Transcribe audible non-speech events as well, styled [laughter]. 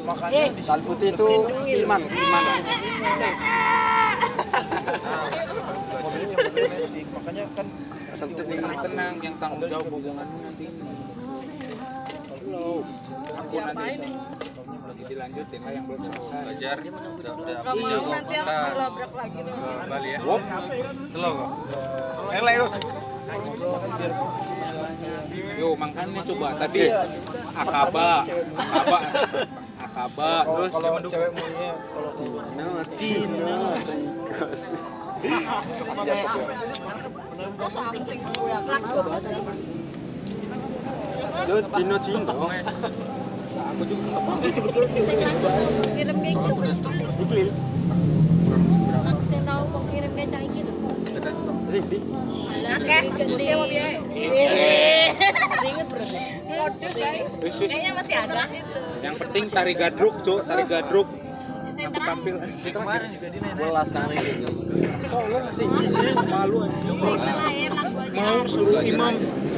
Makanya di Sal putih itu iman, iman. Makanya kan Satu tenang yang tanggung jawab hubunganmu nanti. Halo, aku nanti lagi dilanjutin lah yang belum selesai. belajar. Udah udah udah ke Bali ya. Wop. slow. Kok elek kok Yo, makanya coba. Tadi akaba, akaba, [laughs] akaba, kalau terus kalau cewek maunya kalau Tino, Tino. ya. Ya kan sih. Itu Tino, Tino. aku juga kan kirim kayak gitu. Iklil. Saya tahu kok kirim kayak gitu. Rindi. Oke, gede. Wis wis. Kayaknya masih ada. Yang penting tari gadruk, Cuk, tari gadruk. Tampil. kemarin juga di Bola sana gitu. Tolong sih, malu anjing. Mau suruh imam